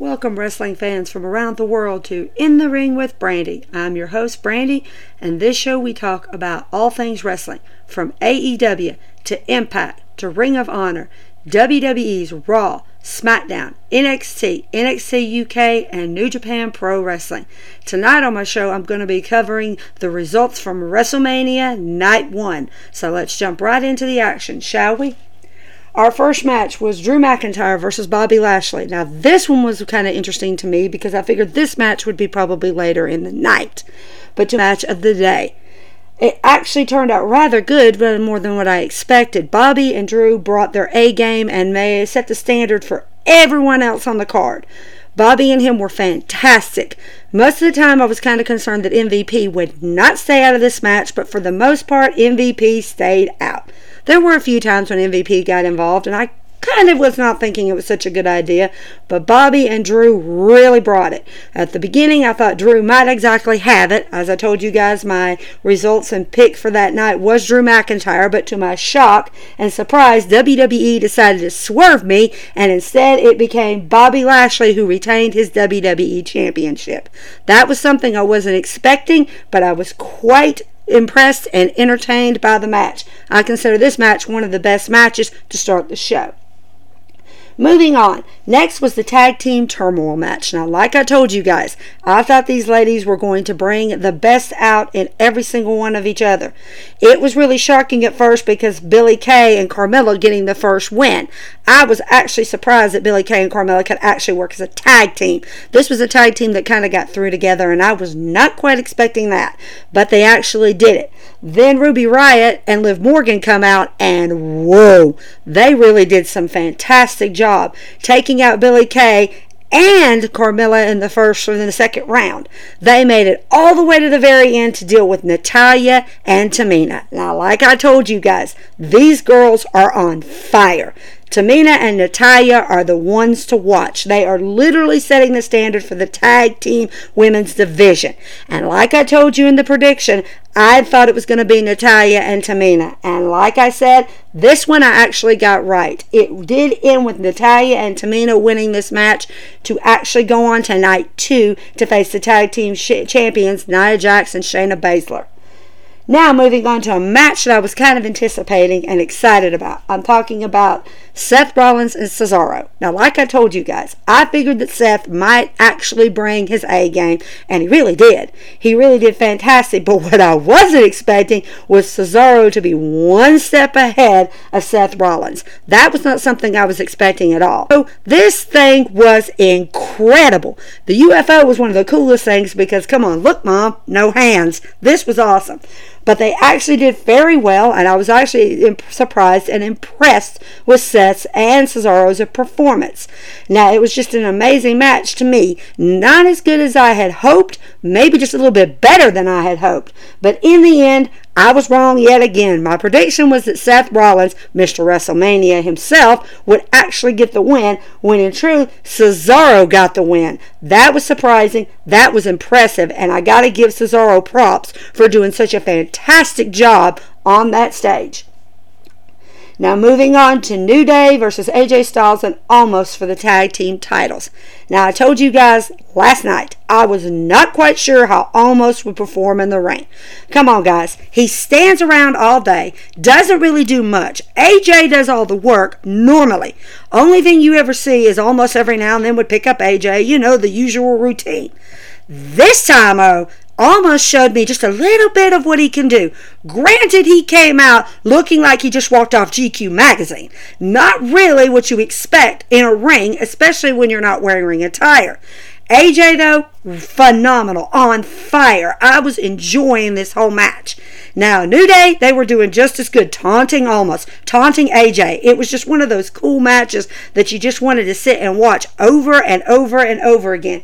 Welcome, wrestling fans from around the world, to In the Ring with Brandy. I'm your host, Brandy, and this show we talk about all things wrestling from AEW to Impact to Ring of Honor, WWE's Raw, SmackDown, NXT, NXT UK, and New Japan Pro Wrestling. Tonight on my show, I'm going to be covering the results from WrestleMania Night 1. So let's jump right into the action, shall we? Our first match was Drew McIntyre versus Bobby Lashley. Now, this one was kind of interesting to me because I figured this match would be probably later in the night. But to match of the day. It actually turned out rather good, but more than what I expected. Bobby and Drew brought their A game and may set the standard for everyone else on the card. Bobby and him were fantastic. Most of the time, I was kind of concerned that MVP would not stay out of this match, but for the most part, MVP stayed out. There were a few times when MVP got involved, and I kind of was not thinking it was such a good idea, but Bobby and Drew really brought it. At the beginning, I thought Drew might exactly have it. As I told you guys, my results and pick for that night was Drew McIntyre, but to my shock and surprise, WWE decided to swerve me, and instead it became Bobby Lashley who retained his WWE Championship. That was something I wasn't expecting, but I was quite impressed and entertained by the match. I consider this match one of the best matches to start the show. Moving on. Next was the tag team turmoil match. Now, like I told you guys, I thought these ladies were going to bring the best out in every single one of each other. It was really shocking at first because Billie Kay and Carmella getting the first win. I was actually surprised that Billie Kay and Carmella could actually work as a tag team. This was a tag team that kind of got through together, and I was not quite expecting that, but they actually did it. Then Ruby Riott and Liv Morgan come out, and whoa, they really did some fantastic job taking out Billie Kay and Carmella in the first in the second round. They made it all the way to the very end to deal with Natalya and Tamina. Now, like I told you guys, these girls are on fire. Tamina and Natalya are the ones to watch. They are literally setting the standard for the tag team women's division. And like I told you in the prediction, I thought it was going to be Natalya and Tamina. And like I said, this one I actually got right. It did end with Natalya and Tamina winning this match to actually go on to night two to face the tag team sh- champions Nia Jax and Shayna Baszler. Now, moving on to a match that I was kind of anticipating and excited about. I'm talking about Seth Rollins and Cesaro. Now, like I told you guys, I figured that Seth might actually bring his A game, and he really did. He really did fantastic. But what I wasn't expecting was Cesaro to be one step ahead of Seth Rollins. That was not something I was expecting at all. So, this thing was incredible. The UFO was one of the coolest things because, come on, look, Mom, no hands. This was awesome but they actually did very well, and I was actually imp- surprised and impressed with Seth's and Cesaro's performance. Now, it was just an amazing match to me. Not as good as I had hoped, maybe just a little bit better than I had hoped, but in the end, I was wrong yet again. My prediction was that Seth Rollins, Mr. WrestleMania himself, would actually get the win, when in truth, Cesaro got the win. That was surprising. That was impressive, and I got to give Cesaro props for doing such a fantastic job on that stage. Now moving on to New Day versus AJ Styles and Omos for the tag team titles. Now I told you guys last night I was not quite sure how Omos would perform in the ring. Come on guys, he stands around all day, doesn't really do much. AJ does all the work normally. Only thing you ever see is Omos every now and then would pick up AJ, you know, the usual routine. This time, oh, Omos showed me just a little bit of what he can do. Granted, he came out looking like he just walked off GQ magazine. Not really what you expect in a ring, especially when you're not wearing ring attire. AJ, though, phenomenal, on fire. I was enjoying this whole match. Now, New Day, they were doing just as good, taunting Omos, taunting AJ. It was just one of those cool matches that you just wanted to sit and watch over and over and over again.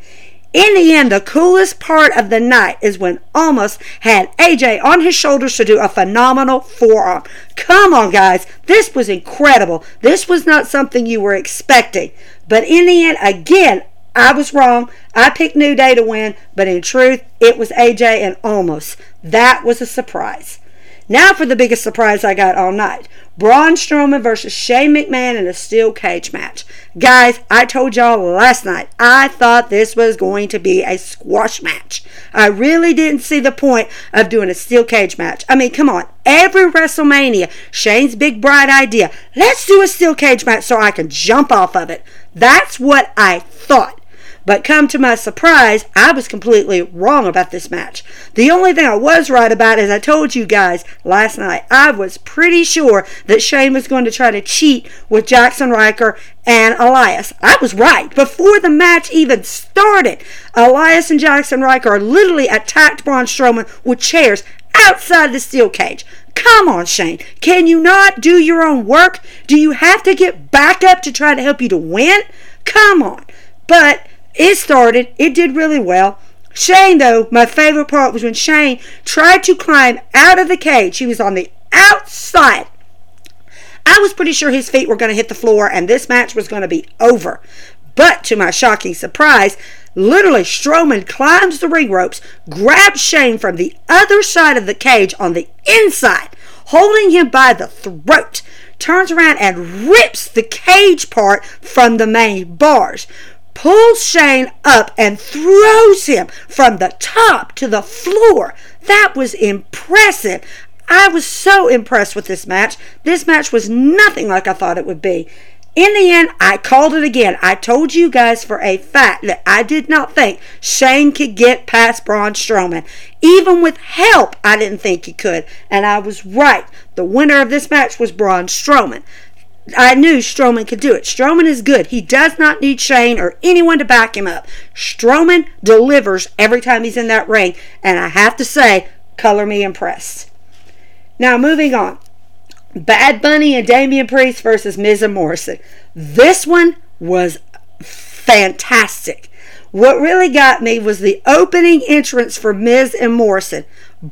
In the end, the coolest part of the night is when Omos had AJ on his shoulders to do a phenomenal forearm. Come on, guys. This was incredible. This was not something you were expecting. But in the end, again, I was wrong. I picked New Day to win, but in truth, it was AJ and Omos. That was a surprise. Now for the biggest surprise I got all night. Braun Strowman versus Shane McMahon in a steel cage match. Guys, I told y'all last night I thought this was going to be a squash match. I really didn't see the point of doing a steel cage match. I mean, come on. Every WrestleMania, Shane's big bright idea, let's do a steel cage match so I can jump off of it. That's what I thought. But come to my surprise, I was completely wrong about this match. The only thing I was right about, as I told you guys last night, I was pretty sure that Shane was going to try to cheat with Jaxson Ryker and Elias. I was right. Before the match even started, Elias and Jaxson Ryker literally attacked Braun Strowman with chairs outside the steel cage. Come on, Shane. Can you not do your own work? Do you have to get back up to try to help you to win? Come on. But it started. It did really well. Shane, though, my favorite part was when Shane tried to climb out of the cage. He was on the outside. I was pretty sure his feet were going to hit the floor and this match was going to be over. But to my shocking surprise, literally Strowman climbs the ring ropes, grabs Shane from the other side of the cage on the inside, holding him by the throat, turns around and rips the cage part from the main bars pulls Shane up and throws him from the top to the floor. That was impressive. I was so impressed with this match. This match was nothing like I thought it would be. In the end, I called it again. I told you guys for a fact that I did not think Shane could get past Braun Strowman. Even with help, I didn't think he could. And I was right. The winner of this match was Braun Strowman. I knew Strowman could do it. Strowman is good. He does not need Shane or anyone to back him up. Strowman delivers every time he's in that ring, and I have to say, color me impressed. Now, moving on. Bad Bunny and Damian Priest versus Miz and Morrison. This one was fantastic. What really got me was the opening entrance for Miz and Morrison.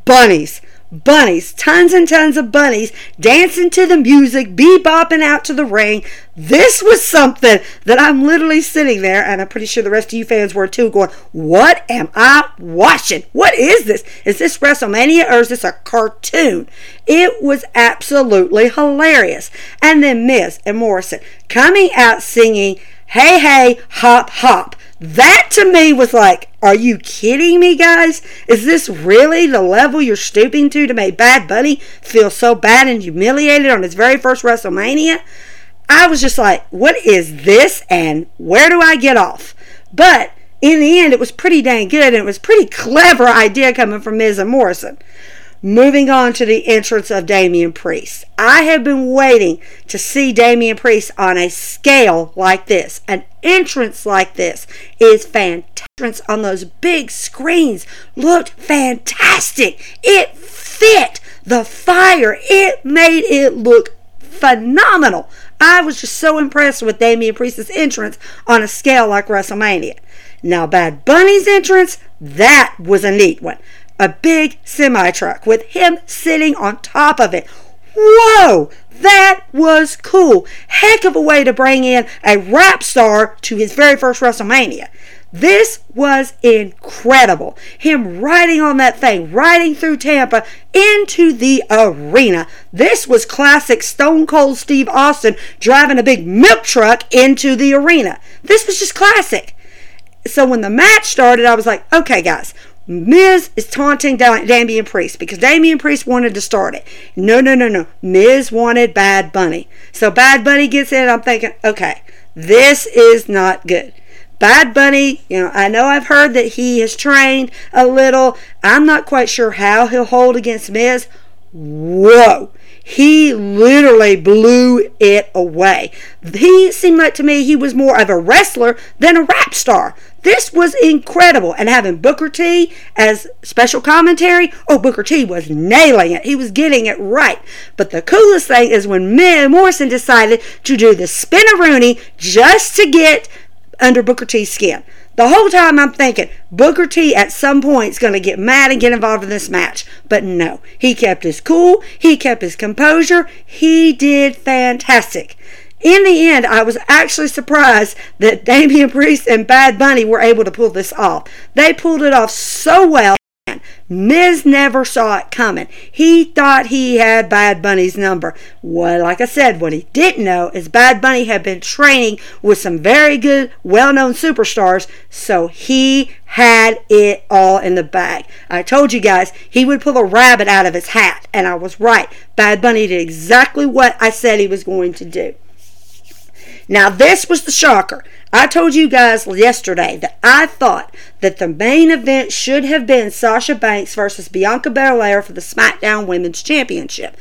Bunnies bunnies, tons and tons of bunnies dancing to the music, bebopping out to the ring. This was something that I'm literally sitting there, and I'm pretty sure the rest of you fans were too, going, What am I watching? What is this? Is this WrestleMania or is this a cartoon? It was absolutely hilarious. And then Miz and Morrison coming out singing, Hey, hey, hop, hop. That to me was like, are you kidding me, guys? Is this really the level you're stooping to to make Bad Bunny feel so bad and humiliated on his very first WrestleMania? I was just like, what is this and where do I get off? But in the end, it was pretty dang good and it was pretty clever idea coming from Miz and Morrison. Moving on to the entrance of Damian Priest. I have been waiting to see Damian Priest on a scale like this. An entrance like this is fantastic. On those big screens looked fantastic. It fit the fire. It made it look phenomenal. I was just so impressed with Damian Priest's entrance on a scale like WrestleMania. Now, Bad Bunny's entrance, that was a neat one a big semi truck with him sitting on top of it. Whoa! That was cool. Heck of a way to bring in a rap star to his very first WrestleMania. This was incredible. Him riding on that thing, riding through Tampa into the arena. This was classic Stone Cold Steve Austin driving a big milk truck into the arena. This was just classic. So when the match started, I was like, okay, guys, Miz is taunting Damian Priest because Damian Priest wanted to start it. No, no, no, no. Miz wanted Bad Bunny. So Bad Bunny gets in. I'm thinking, okay, this is not good. Bad Bunny, you know, I know I've heard that he has trained a little. I'm not quite sure how he'll hold against Miz. Whoa. He literally blew it away. He seemed like to me he was more of a wrestler than a rap star. This was incredible. And having Booker T as special commentary, oh, Booker T was nailing it. He was getting it right. But the coolest thing is when Morrison decided to do the spinaroonie just to get under Booker T's skin. The whole time I'm thinking Booker T at some point is going to get mad and get involved in this match. But no, he kept his cool, he kept his composure, he did fantastic in the end, I was actually surprised that Damian Priest and Bad Bunny were able to pull this off. They pulled it off so well. Miz never saw it coming. He thought he had Bad Bunny's number. Well, like I said, what he didn't know is Bad Bunny had been training with some very good, well known superstars, so he had it all in the bag. I told you guys he would pull a rabbit out of his hat, and I was right. Bad Bunny did exactly what I said he was going to do. Now, this was the shocker. I told you guys yesterday that I thought that the main event should have been Sasha Banks versus Bianca Belair for the SmackDown Women's Championship.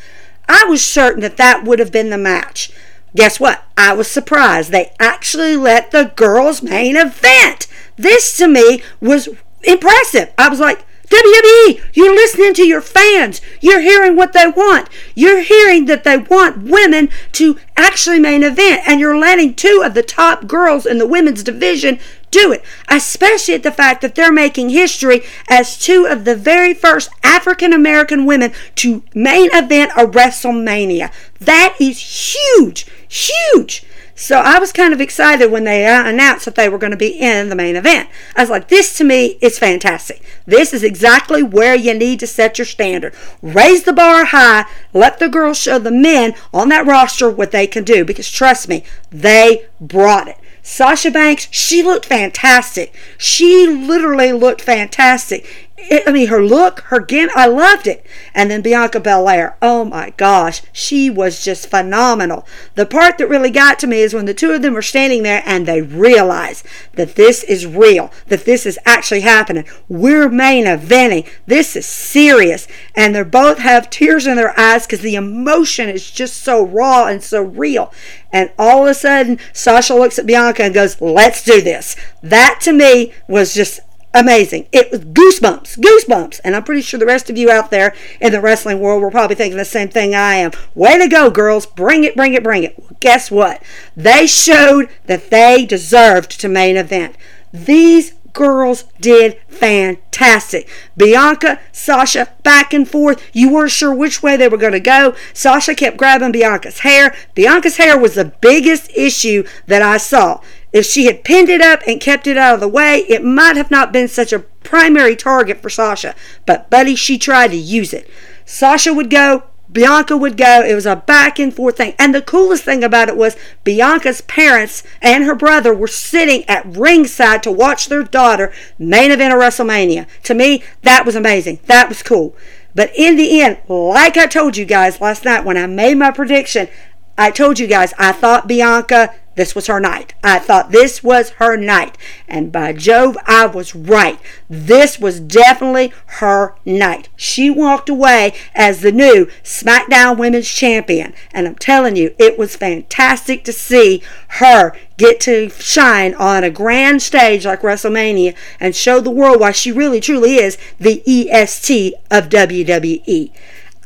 I was certain that that would have been the match. Guess what? I was surprised. They actually let the girls' main event. This to me was impressive. I was like, WWE, you're listening to your fans. You're hearing what they want. You're hearing that they want women to actually main event, and you're letting two of the top girls in the women's division do it, especially at the fact that they're making history as two of the very first African American women to main event a WrestleMania. That is huge, huge. So I was kind of excited when they announced that they were going to be in the main event. I was like, this to me is fantastic. This is exactly where you need to set your standard. Raise the bar high. Let the girls show the men on that roster what they can do because trust me, they brought it. Sasha Banks, she looked fantastic. She literally looked fantastic. I mean, her look, her gimmick, I loved it. And then Bianca Belair, oh my gosh, she was just phenomenal. The part that really got to me is when the two of them were standing there and they realized that this is real, that this is actually happening. We're main eventing. This is serious. And they both have tears in their eyes because the emotion is just so raw and so real. And all of a sudden, Sasha looks at Bianca and goes, Let's do this. That to me was just amazing. It was goosebumps, goosebumps. And I'm pretty sure the rest of you out there in the wrestling world were probably thinking the same thing I am. Way to go, girls. Bring it, bring it, bring it. Guess what? They showed that they deserved to main event. These girls did fantastic. Bianca, Sasha, back and forth. You weren't sure which way they were going to go. Sasha kept grabbing Bianca's hair. Bianca's hair was the biggest issue that I saw. If she had pinned it up and kept it out of the way, it might have not been such a primary target for Sasha. But, buddy, she tried to use it. Sasha would go, Bianca would go. It was a back and forth thing. And the coolest thing about it was Bianca's parents and her brother were sitting at ringside to watch their daughter main event of WrestleMania. To me, that was amazing. That was cool. But in the end, like I told you guys last night when I made my prediction, I told you guys I thought Bianca this was her night. I thought this was her night. And by Jove, I was right. This was definitely her night. She walked away as the new SmackDown Women's Champion. And I'm telling you, it was fantastic to see her get to shine on a grand stage like WrestleMania and show the world why she really truly is the EST of WWE.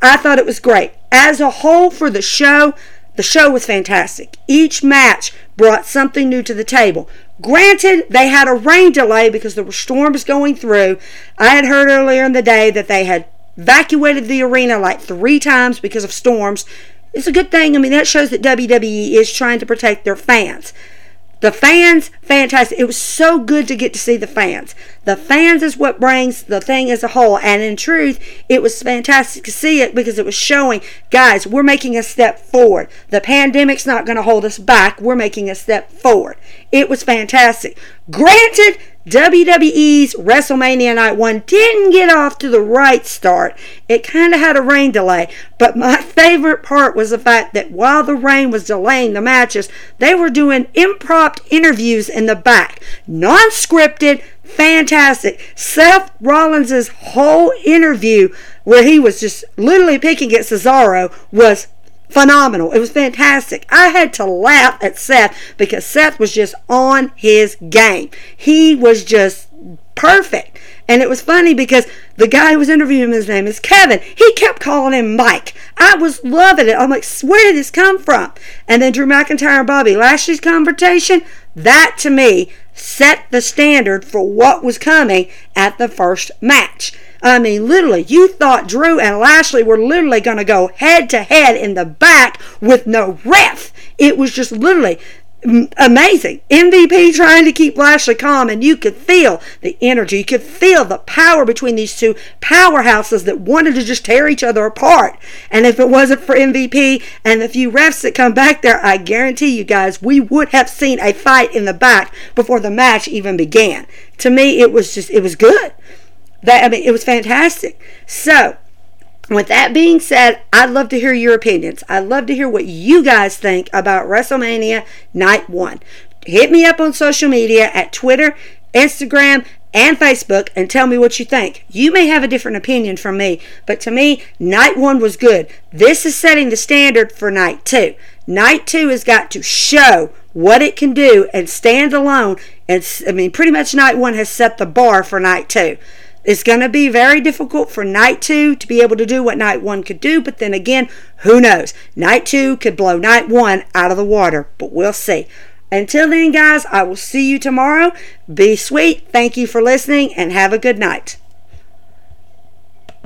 I thought it was great. As a whole for the show, the show was fantastic. Each match brought something new to the table. Granted, they had a rain delay because there were storms going through. I had heard earlier in the day that they had evacuated the arena like three times because of storms. It's a good thing. I mean, that shows that WWE is trying to protect their fans. The fans, fantastic. It was so good to get to see the fans. The fans is what brings the thing as a whole. And in truth, it was fantastic to see it because it was showing, guys, we're making a step forward. The pandemic's not going to hold us back. We're making a step forward. It was fantastic. Granted, WWE's WrestleMania Night 1 didn't get off to the right start. It kind of had a rain delay. But my favorite part was the fact that while the rain was delaying the matches, they were doing impromptu interviews in the back. Non scripted, fantastic. Seth Rollins' whole interview, where he was just literally picking at Cesaro, was phenomenal. It was fantastic. I had to laugh at Seth because Seth was just on his game. He was just perfect. And it was funny because the guy who was interviewing him, his name is Kevin. He kept calling him Mike. I was loving it. I'm like, where did this come from? And then Drew McIntyre and Bobby Lashley's confrontation, that to me set the standard for what was coming at the first match. I mean, literally, you thought Drew and Lashley were literally going to go head to head in the back with no ref. It was just literally amazing. MVP trying to keep Lashley calm, and you could feel the energy. You could feel the power between these two powerhouses that wanted to just tear each other apart. And if it wasn't for MVP and the few refs that come back there, I guarantee you guys, we would have seen a fight in the back before the match even began. To me, it was just, it was good. That I mean, it was fantastic. So, with that being said, I'd love to hear your opinions. I'd love to hear what you guys think about WrestleMania Night 1. Hit me up on social media at Twitter, Instagram, and Facebook and tell me what you think. You may have a different opinion from me, but to me, night one was good. This is setting the standard for night two. Night two has got to show what it can do and stand alone. And I mean, pretty much night one has set the bar for night two. It's going to be very difficult for night two to be able to do what night one could do, but then again, who knows? Night two could blow night one out of the water, but we'll see. Until then, guys, I will see you tomorrow. Be sweet. Thank you for listening and have a good night.